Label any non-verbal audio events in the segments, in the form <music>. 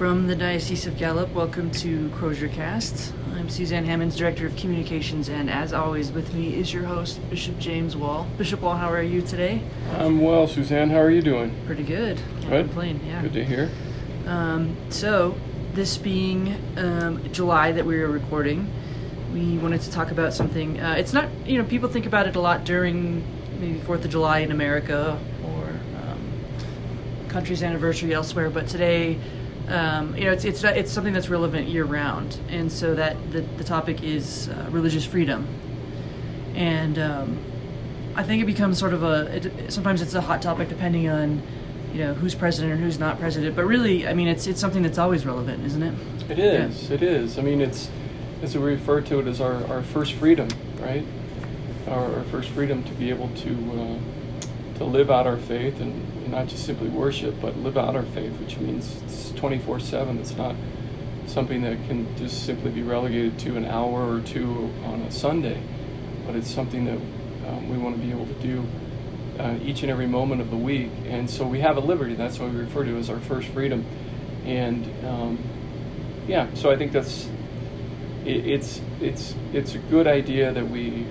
From the Diocese of Gallup, welcome to Crozier Cast. I'm Suzanne Hammonds, Director of Communications, and as always, with me is your host, Bishop James Wall. Bishop Wall, how are you today? I'm well, Suzanne. How are you doing? Pretty good. Can't Good. complain, yeah. Good to hear. Um, so, this being um, July that we were recording, we wanted to talk about something. Uh, it's not, you know, people think about it a lot during maybe 4th of July in America or um, country's anniversary elsewhere, but today, um, you know, it's, it's, it's something that's relevant year round. And so that the, the topic is uh, religious freedom. And um, I think it becomes sort of a, it, sometimes it's a hot topic depending on, you know, who's president and who's not president. But really, I mean, it's, it's something that's always relevant, isn't it? It is. It is. I mean, it's as we refer to it as our, our first freedom, right? Our, our first freedom to be able to uh, to live out our faith and, not just simply worship, but live out our faith, which means it's 24/7. It's not something that can just simply be relegated to an hour or two on a Sunday, but it's something that um, we want to be able to do uh, each and every moment of the week. And so we have a liberty. That's what we refer to as our first freedom. And um, yeah, so I think that's it, it's it's it's a good idea that we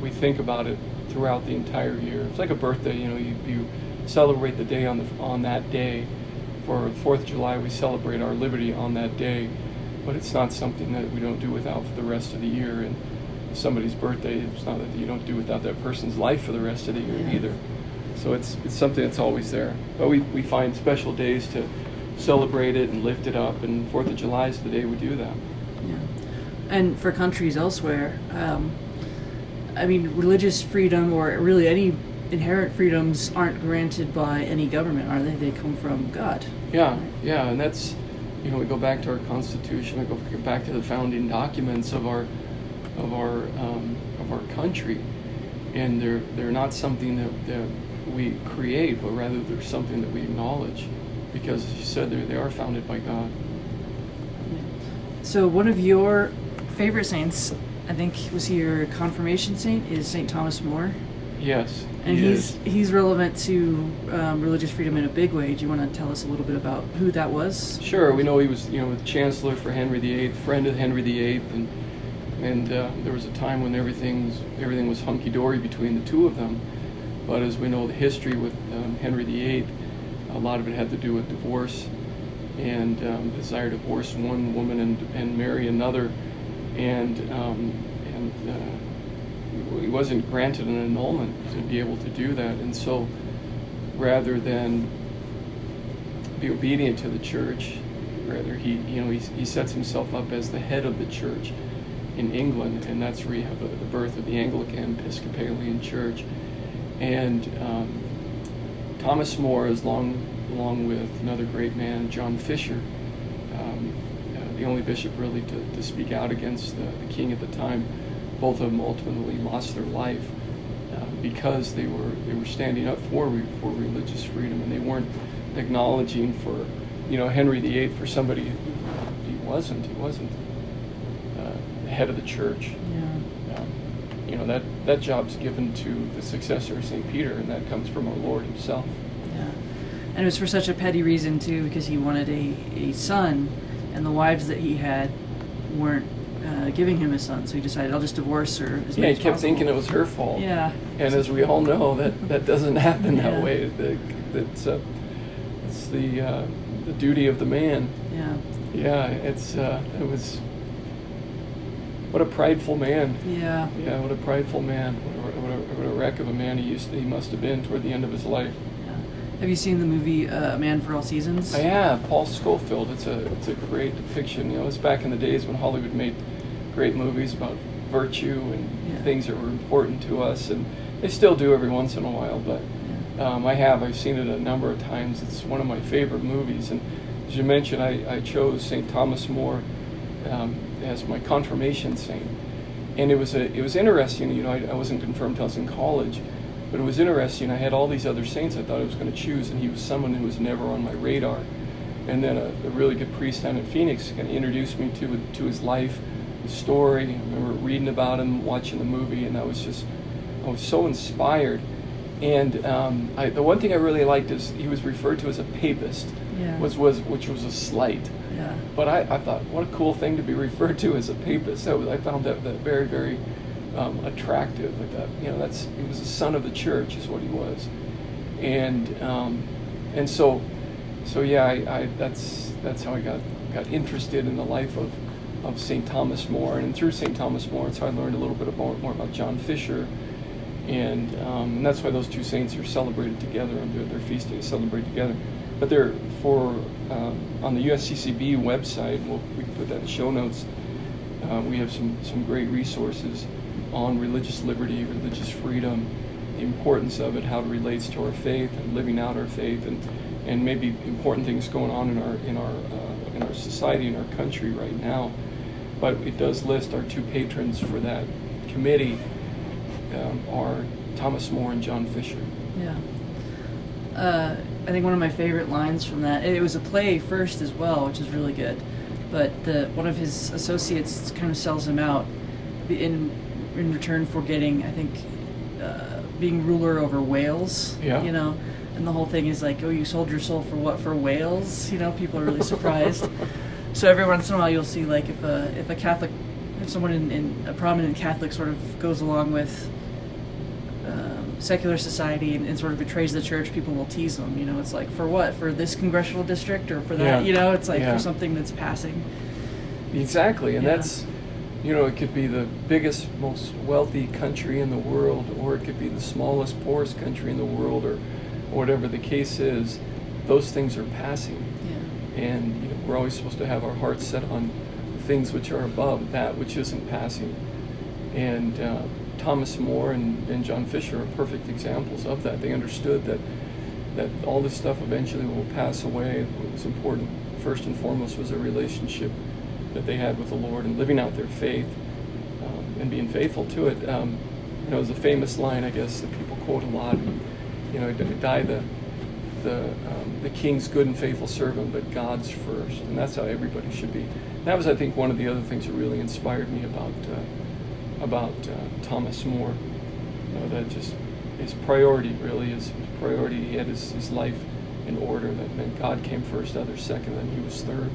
we think about it throughout the entire year. It's like a birthday, you know, you, you celebrate the day on the on that day. For Fourth of July, we celebrate our liberty on that day, but it's not something that we don't do without for the rest of the year. And somebody's birthday, it's not that you don't do without that person's life for the rest of the year Yeah. either. So it's it's something that's always there. But we, we find special days to celebrate it and lift it up, and Fourth of July is the day we do that. Yeah. And for countries elsewhere, um, I mean, religious freedom or really any inherent freedoms aren't granted by any government, are they? They come from God. Yeah, yeah, and that's you know we go back to our Constitution, we go back to the founding documents of our of our um, of our country, and they're they're not something that, that we create, but rather they're something that we acknowledge, because as you said, they they are founded by God. So one of your favorite saints, I think, was he your confirmation saint, is Saint Thomas More, Yes, and he he's is. he's relevant to um, religious freedom in a big way. Do you want to tell us a little bit about who that was? Sure, we know he was, you know, the chancellor for Henry VIII, friend of Henry VIII, and and uh, there was a time when everything's everything was hunky dory between the two of them. But as we know, the history with um, Henry VIII, a lot of it had to do with divorce and um, desire to divorce one woman and, and marry another, and um, and uh, he wasn't granted an annulment to be able to do that, and so rather than be obedient to the church. Rather, he you know he, he sets himself up as the head of the church in England, and that's where you have the, the birth of the Anglican Episcopalian Church. And um, Thomas More, is long along with another great man, John Fisher, the only bishop really to, to speak out against the, the king at the time. Both of them ultimately lost their life uh, because they were they were standing up for for religious freedom, and they weren't acknowledging for you know Henry VIII for somebody he wasn't he wasn't uh, the head of the church. Yeah. Um, you know that that job's given to the successor of Saint Peter, and that comes from our Lord Himself. Yeah. And it was for such a petty reason too, because he wanted a, a son, and the wives that he had weren't uh, giving him a son, so he decided I'll just divorce her. Yeah, he kept possible." thinking it was her fault. Yeah. And as we all know, that, that doesn't <laughs> happen that way. The, that's uh, it's the uh, the duty of the man. Yeah. Yeah, it's uh, it was. What a prideful man. Yeah. Yeah, what a prideful man. What a, what a, what a wreck of a man he used to, he must have been toward the end of his life. Have you seen the movie uh, A Man for All Seasons? I have Paul Scofield. It's a it's a great depiction. You know, it's back in the days when Hollywood made great movies about virtue and Yeah. things that were important to us, and they still do every once in a while. But Yeah. um, I have I've seen it a number of times. It's one of my favorite movies. And as you mentioned, I, I chose St. Thomas More um, as my confirmation saint, and it was a it was interesting. You know, I, I wasn't confirmed till I was in college. But it was interesting. I had all these other saints I thought I was going to choose, and he was someone who was never on my radar. And then a, a really good priest down in Phoenix kind of introduced me to to his life, his story. I remember reading about him, watching the movie, and I was just I was so inspired. And um, I, the one thing I really liked is he was referred to as a papist. Yeah. was was which was a slight. Yeah. But I, I thought, what a cool thing to be referred to as a papist. Was, I found that, that very, very um, attractive. I thought, you know, that's he was a son of the church, is what he was, and um, and so, so yeah, I, I, that's that's how I got got interested in the life of of St. Thomas More, and through St. Thomas More, so I learned a little bit more, more about John Fisher, and, um, and that's why those two saints are celebrated together and their, their feast days celebrated together. But they're for um, on the USCCB website. We'll, we can put that in the show notes. Uh, we have some some great resources on religious liberty, religious freedom, the importance of it, how it relates to our faith, and living out our faith, and and maybe important things going on in our in our uh, in our society in our country right now. But it does list our two patrons for that committee um, are Thomas More and John Fisher. Yeah. Uh, I think one of my favorite lines from that. It was a play first as well, which is really good. But the one of his associates kind of sells him out in in return for getting, I think, uh, being ruler over Wales. Yeah. You know, and the whole thing is like, oh, you sold your soul for what? For Wales? <laughs> You know, people are really surprised. so every once in a while, you'll see like if a if a Catholic, if someone in, in a prominent Catholic sort of goes along with um, secular society and, and sort of betrays the church, people will tease them. You know, it's like for what? For this congressional district or for that? Yeah. You know, it's like Yeah. for something that's passing. Exactly, and Yeah. that's, you know, it could be the biggest, most wealthy country in the world, or it could be the smallest, poorest country in the world, or, whatever the case is. Those things are passing, Yeah. and you know, we're always supposed to have our hearts set on things which are above, that which isn't passing. And uh, Thomas More and, and John Fisher are perfect examples of that. They understood that that all this stuff eventually will pass away. What was important, first and foremost, was a relationship that they had with the Lord and living out their faith um, and being faithful to it. Um, you know, there's a famous line, I guess, that people quote a lot. You know, die the the um, the king's good and faithful servant, but God's first, and that's how everybody should be. That was, I think, one of the other things that really inspired me about uh, about uh, Thomas More. You know, that just his priority really is his priority. He had his, his life in order. That meant God came first, others second, then he was third.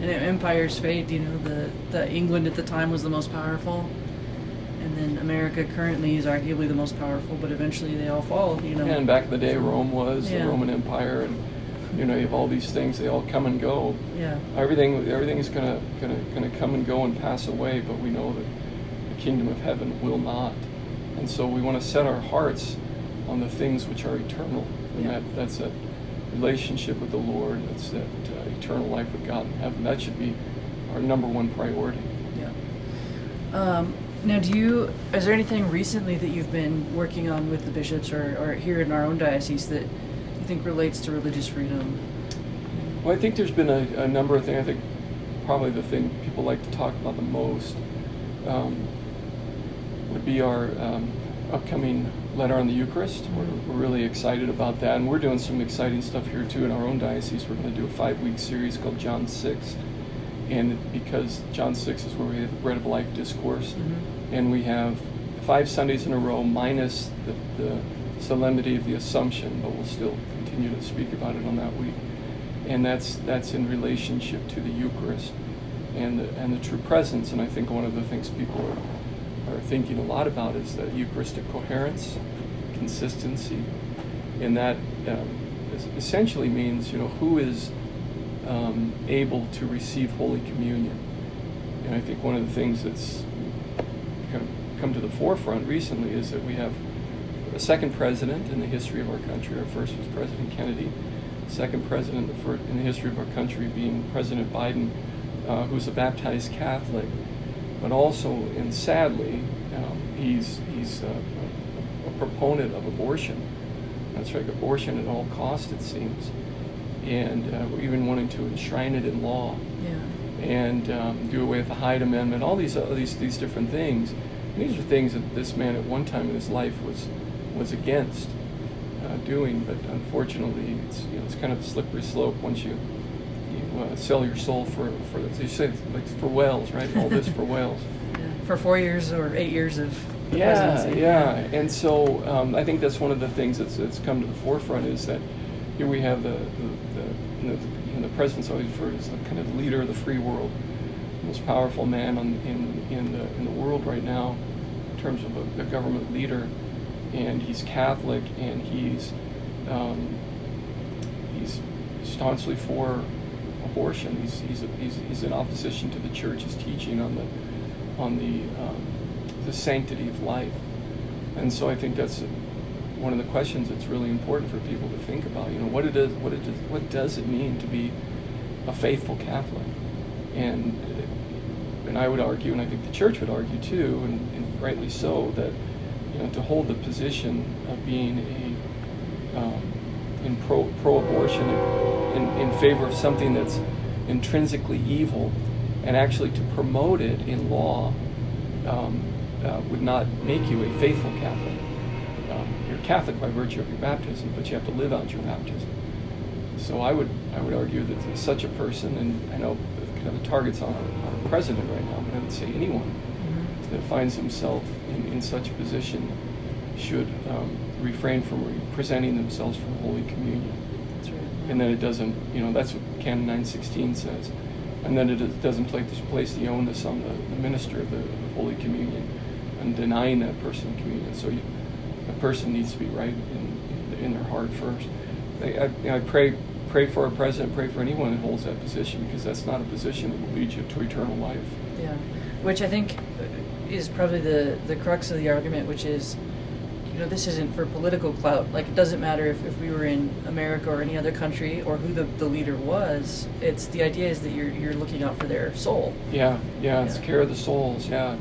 And Empire's fate, you know, the, the England at the time was the most powerful. And then America currently is arguably the most powerful, but eventually they all fall, you know. And back in the day, Rome was Yeah. the Roman Empire, and you know you have all these things. They all come and go. Yeah. Everything everything is gonna gonna gonna come and go and pass away, but we know that the kingdom of heaven will not. And so we want to set our hearts on the things which are eternal, and Yeah. that that's that relationship with the Lord. That's that uh, eternal life with God in heaven. That should be our number one priority. Yeah. Um, now, do you, is there anything recently that you've been working on with the bishops or, or here in our own diocese that you think relates to religious freedom? Well, I think there's been a, a number of things. I think probably the thing people like to talk about the most um, would be our um, upcoming letter on the Eucharist. We're, we're really excited about that, and we're doing some exciting stuff here too in our own diocese. We're going to do a five-week series called John Six, and because John Six is where we have the Bread of Life discourse, mm-hmm. and we have five Sundays in a row minus the, the solemnity of the Assumption, but we'll still continue to speak about it on that week and that's that's in relationship to the Eucharist and the, and the true presence. And I think one of the things people are, are thinking a lot about is the Eucharistic coherence, consistency, and that um, essentially means you know who is um, able to receive Holy Communion. And I think one of the things that's kind of come to the forefront recently is that we have a second president in the history of our country. Our first was President Kennedy second president in the history of our country being President Biden, uh, who's a baptized Catholic, but also, and sadly, um, he's he's uh, proponent of abortion. That's right, abortion at all cost, it seems, and uh, we're even wanting to enshrine it in law Yeah. and um, do away with the Hyde Amendment. All these uh, these these different things. And these are things that this man at one time in his life was was against uh, doing, but unfortunately, it's you know it's kind of a slippery slope once you you uh, sell your soul for for you say like for Wales, right? All this for <laughs> Wales. yeah. For four years or eight years of the Yeah, presidency. yeah, and so um, I think that's one of the things that's, that's come to the forefront is that here we have the, the, the you know, the, you know, the president's always referred as the kind of leader of the free world, most powerful man on, in in the in the world right now, in terms of a, a government leader, and he's Catholic and he's um, he's staunchly for abortion. He's he's, a, he's he's in opposition to the church's teaching on the on the um, the sanctity of life, and so I think that's one of the questions that's really important for people to think about. You know, what it is, what it does, what does it mean to be a faithful Catholic? And and I would argue, and I think the church would argue too, and, and rightly so, that you know to hold the position of being a um, in pro pro-abortion in, in favor of something that's intrinsically evil, and actually to promote it in law um, uh, would not make you a faithful Catholic. Um, you're Catholic by virtue of your baptism, but you have to live out your baptism. So I would I would argue that such a person, and I know kind of the target's on our, president right now, but I would say anyone mm-hmm. that finds himself in, in such a position should um, refrain from re- presenting themselves for Holy Communion. That's right. And then it doesn't, you know, that's what Canon 916 says. And then it doesn't place the onus on the, the minister of the Holy Communion and denying that person communion. So you, a person needs to be right in, in their heart first. I, I, I pray pray for our president, pray for anyone that holds that position because that's not a position that will lead you to eternal life. Yeah, which I think is probably the the crux of the argument, which is, you know, this isn't for political clout. Like it doesn't matter if, if we were in America or any other country or who the, the leader was. It's the idea is that you're you're looking out for their soul. Yeah, yeah, it's care of the souls. Yeah.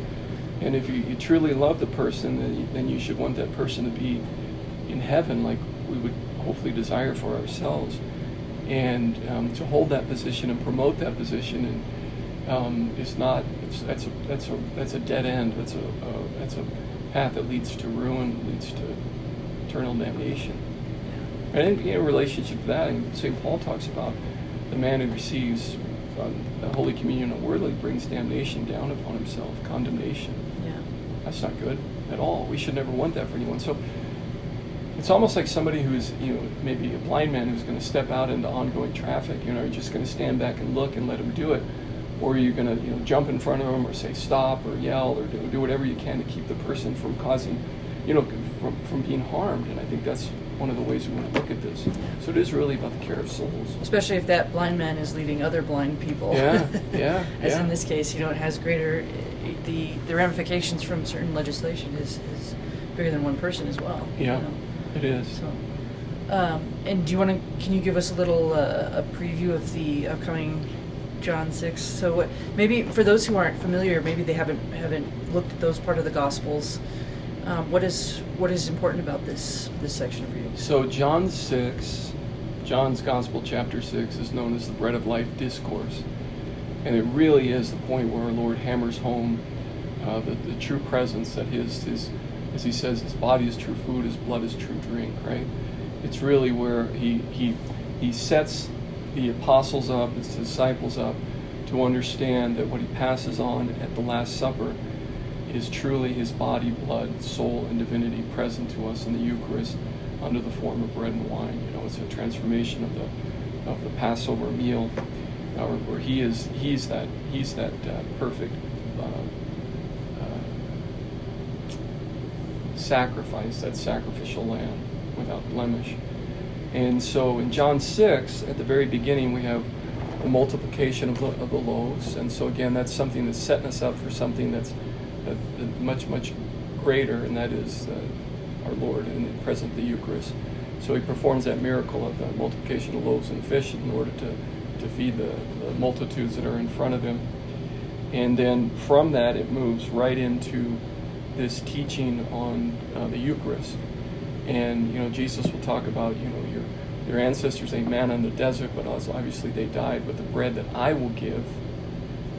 And if you, you truly love the person, then you, then you should want that person to be in heaven like we would hopefully desire for ourselves. And um, to hold that position and promote that position and um, is not it's, that's a that's a that's a dead end. That's a uh, that's a path that leads to ruin, leads to eternal damnation. And in, in relationship to that, St. Paul talks about the man who receives uh, the Holy Communion unworthily brings damnation down upon himself, condemnation. That's not good at all. We should never want that for anyone. So it's almost like somebody who's, you know, maybe a blind man who's going to step out into ongoing traffic. You know, you're just going to stand back and look and let him do it, or you're going to, you know, jump in front of him or say stop or yell or do, do whatever you can to keep the person from causing, you know, from, from being harmed. And I think that's one of the ways we want to look at this. So it is really about the care of souls. Especially if that blind man is leading other blind people. Yeah, <laughs> yeah. As yeah. in this case, you know, it has greater the the ramifications from certain legislation is, is bigger than one person as well. Yeah, you know? it is. So, um, and do you want to? Can you give us a little uh, a preview of the upcoming John six? So what, maybe for those who aren't familiar, maybe they haven't haven't looked at those part of the Gospels. Um, what is what is important about this this section for you? So John six, John's Gospel chapter six is known as the Bread of Life discourse, and it really is the point where our Lord hammers home uh, the, the true presence that his, his, as he says, his body is true food, his blood is true drink, right? It's really where he, he, he sets the apostles up, his disciples up, to understand that what he passes on at the Last Supper is truly his body, blood, soul, and divinity present to us in the Eucharist under the form of bread and wine. You know, it's a transformation of the of the Passover meal, uh, where he is he's that he's that uh, perfect uh, sacrifice, that sacrificial lamb without blemish. And so in John 6, at the very beginning, we have the multiplication of the, of the loaves. And so again, that's something that's setting us up for something that's uh, much, much greater, and that is uh, our Lord the present the Eucharist. So he performs that miracle of the multiplication of loaves and fish in order to, to feed the, the multitudes that are in front of him. And then from that, it moves right into this teaching on uh, the Eucharist. And you know, Jesus will talk about you know your your ancestors ate manna in the desert, but obviously they died. But the bread that I will give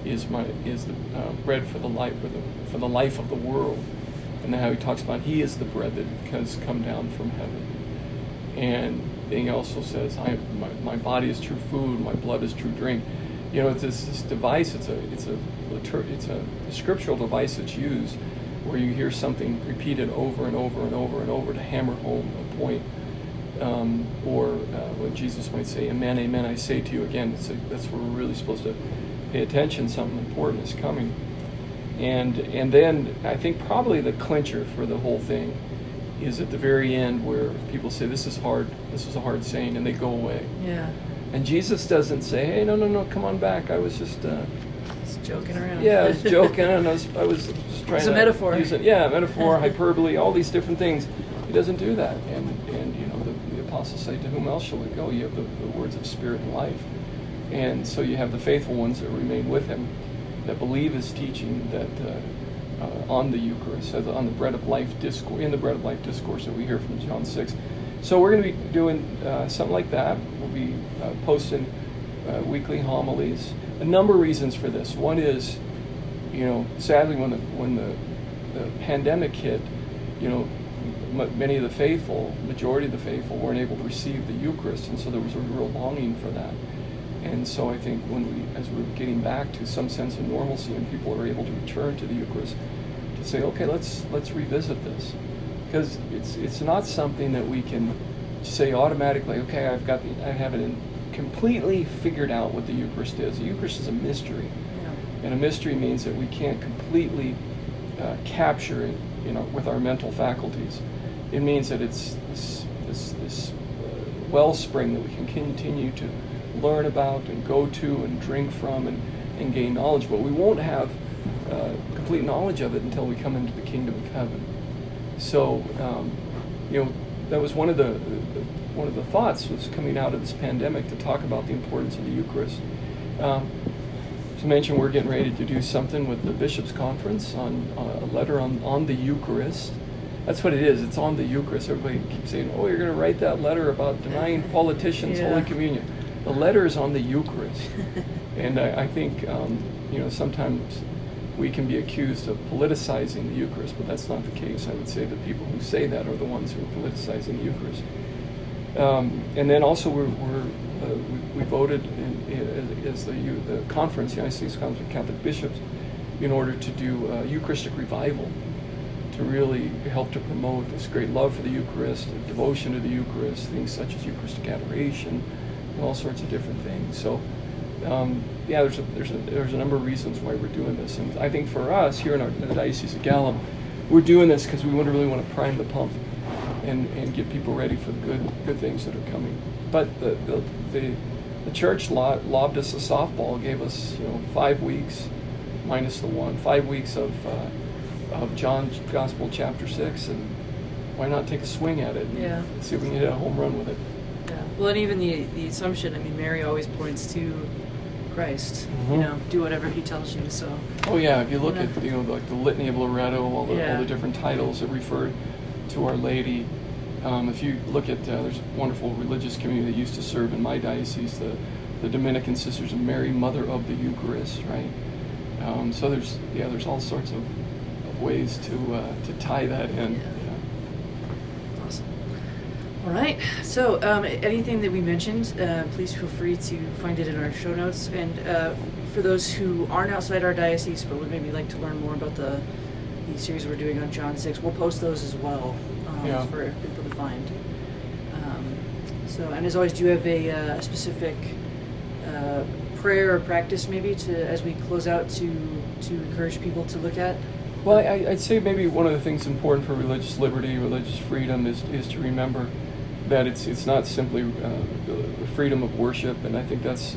is my is the uh, bread for the life for the for the life of the world. And how he talks about he is the bread that has come down from heaven. And he also says, I my, my body is true food, my blood is true drink. You know, it's this, this device. It's a it's a it's a, a scriptural device that's used where you hear something repeated over and over and over and over to hammer home a point Um, or uh, what Jesus might say, Amen, Amen, I say to you again. A, that's where we're really supposed to pay attention. Something important is coming. And, and then I think probably the clincher for the whole thing is at the very end where people say, This is hard, this is a hard saying, and they go away. Yeah. And Jesus doesn't say, Hey, no, no, no, come on back. I was just. Uh, just joking around. Yeah, I was <laughs> joking, and I was, I was just trying it's to a metaphor. use it. Yeah, metaphor, <laughs> hyperbole, all these different things. He doesn't do that. And, and you know, the, the apostles say, To whom else shall we go? You have the, the words of spirit and life. And so you have the faithful ones that remain with him, that believe his teaching, that. Uh, uh, on the Eucharist, on the bread of life discourse, in the bread of life discourse that we hear from John 6. So we're going to be doing uh, something like that. We'll be uh, posting uh, weekly homilies. A number of reasons for this. One is, you know, sadly when the when the, the pandemic hit, you know, many of the faithful, majority of the faithful, weren't able to receive the Eucharist, and so there was a real longing for that. And so I think when we, as we're getting back to some sense of normalcy and people are able to return to the Eucharist, to say, okay, let's let's revisit this, because it's it's not something that we can say automatically. Okay, I've got the I have it completely figured out what the Eucharist is. The Eucharist is a mystery, Yeah. and a mystery means that we can't completely uh, capture it, you know, with our mental faculties. It means that it's this this, this uh, wellspring that we can continue to learn about and go to and drink from and, and gain knowledge, but we won't have uh, complete knowledge of it until we come into the kingdom of heaven. So, um, you know, that was one of the, one of the thoughts was coming out of this pandemic to talk about the importance of the Eucharist. Um, to mention, we're getting ready to do something with the bishops' conference on uh, a letter on, on the Eucharist. That's what it is. It's on the Eucharist. Everybody keeps saying, "Oh, you're going to write that letter about denying <laughs> politicians Yeah. Holy Communion." The letter is on the Eucharist, <laughs> and I, I think um, you know sometimes we can be accused of politicizing the Eucharist, but that's not the case. I would say the people who say that are the ones who are politicizing the Eucharist. Um, and then also we're, we're uh, we, we voted in, in, as the, the conference, the United States Conference of Catholic Bishops, in order to do uh, Eucharistic revival, to really help to promote this great love for the Eucharist, devotion to the Eucharist, things such as Eucharistic adoration, and all sorts of different things. So um, yeah, there's a, there's a there's a number of reasons why we're doing this, and I think for us here in, our, in the Diocese of Gallup, we're doing this because we want to really want to prime the pump, and, and get people ready for the good good things that are coming. But the the the, the church lo- lobbed us a softball, gave us you know five weeks, minus the one, five weeks of uh, of John's Gospel chapter six, and why not take a swing at it? and Yeah. See if we can hit a home run with it. Yeah. Well, and even the the assumption. I mean, Mary always points to Christ. You Mhm. know, do whatever He tells you. So. Oh yeah, if you look Yeah. at you know like the Litany of Loreto, all the, all the different titles that refer to Our Lady. Um, if you look at uh, there's a wonderful religious community that used to serve in my diocese, the the Dominican Sisters of Mary, Mother of the Eucharist, right? Um, so there's yeah, there's all sorts of, of ways to uh, to tie that in. Yeah. Yeah. All right. So, um, anything that we mentioned, uh, please feel free to find it in our show notes. And uh, for those who aren't outside our diocese but would maybe like to learn more about the, the series we're doing on John 6, we'll post those as well um, Yeah. for people to find. Um, so, and as always, do you have a, uh, specific uh, prayer or practice maybe to as we close out to to encourage people to look at? Well, I, I'd say maybe one of the things important for religious liberty, religious freedom, is, is to remember that it's it's not simply uh, the freedom of worship, and I think that's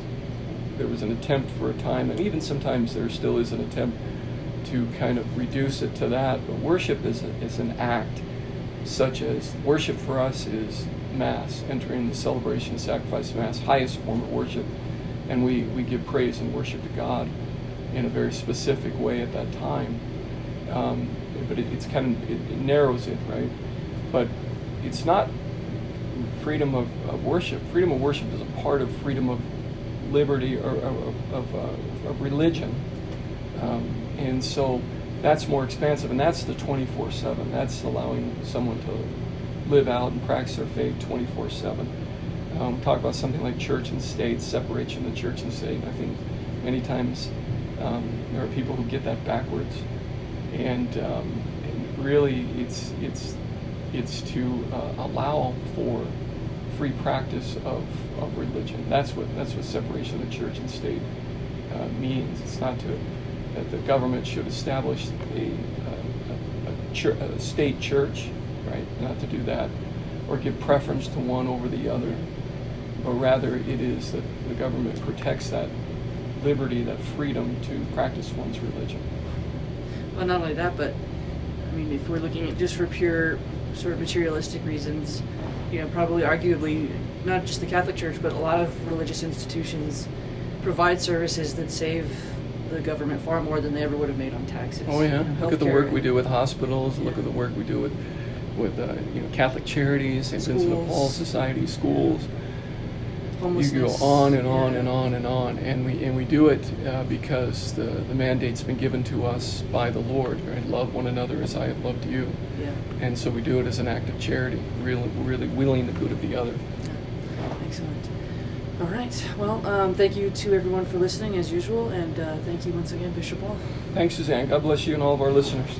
there was an attempt for a time, and even sometimes there still is an attempt to kind of reduce it to that. But worship is a, is an act, such as worship for us is Mass, entering the celebration, sacrifice Mass, highest form of worship, and we we give praise and worship to God in a very specific way at that time um, but it, it's kind of it, it narrows it, right? But it's not freedom of, of worship. Freedom of worship is a part of freedom of liberty or, of, uh, of religion, um, and so that's more expansive, and that's the 24/7. That's allowing someone to live out and practice their faith 24/7. Um, talk about something like church and state, separation of church and state. I think many times um, there are people who get that backwards and, um, and really it's it's it's to uh, allow for free practice of, of religion. That's what that's what separation of church and state uh, means. It's not to that the government should establish a, a, a, a state church, right? Not to do that, or give preference to one over the other, but rather it is that the government protects that liberty, that freedom to practice one's religion. Well, not only that, but I mean, if we're looking at just for pure sort of materialistic reasons, you know, probably arguably not just the Catholic Church, but a lot of religious institutions provide services that save the government far more than they ever would have made on taxes. Oh yeah, You know, look at the work we do with hospitals. Look at the work we do with with uh, you know Catholic charities, St. Vincent de Paul Society, schools. You go on and on yeah. and on and on, and we and we do it uh, because the the mandate's been given to us by the Lord. Right, love one another as I have loved you, Yeah. and so we do it as an act of charity, really really willing the good of the other. Excellent. All right. Well, um, thank you to everyone for listening as usual, and uh, thank you once again, Bishop Wall. Thanks, Suzanne. God bless you and all of our listeners.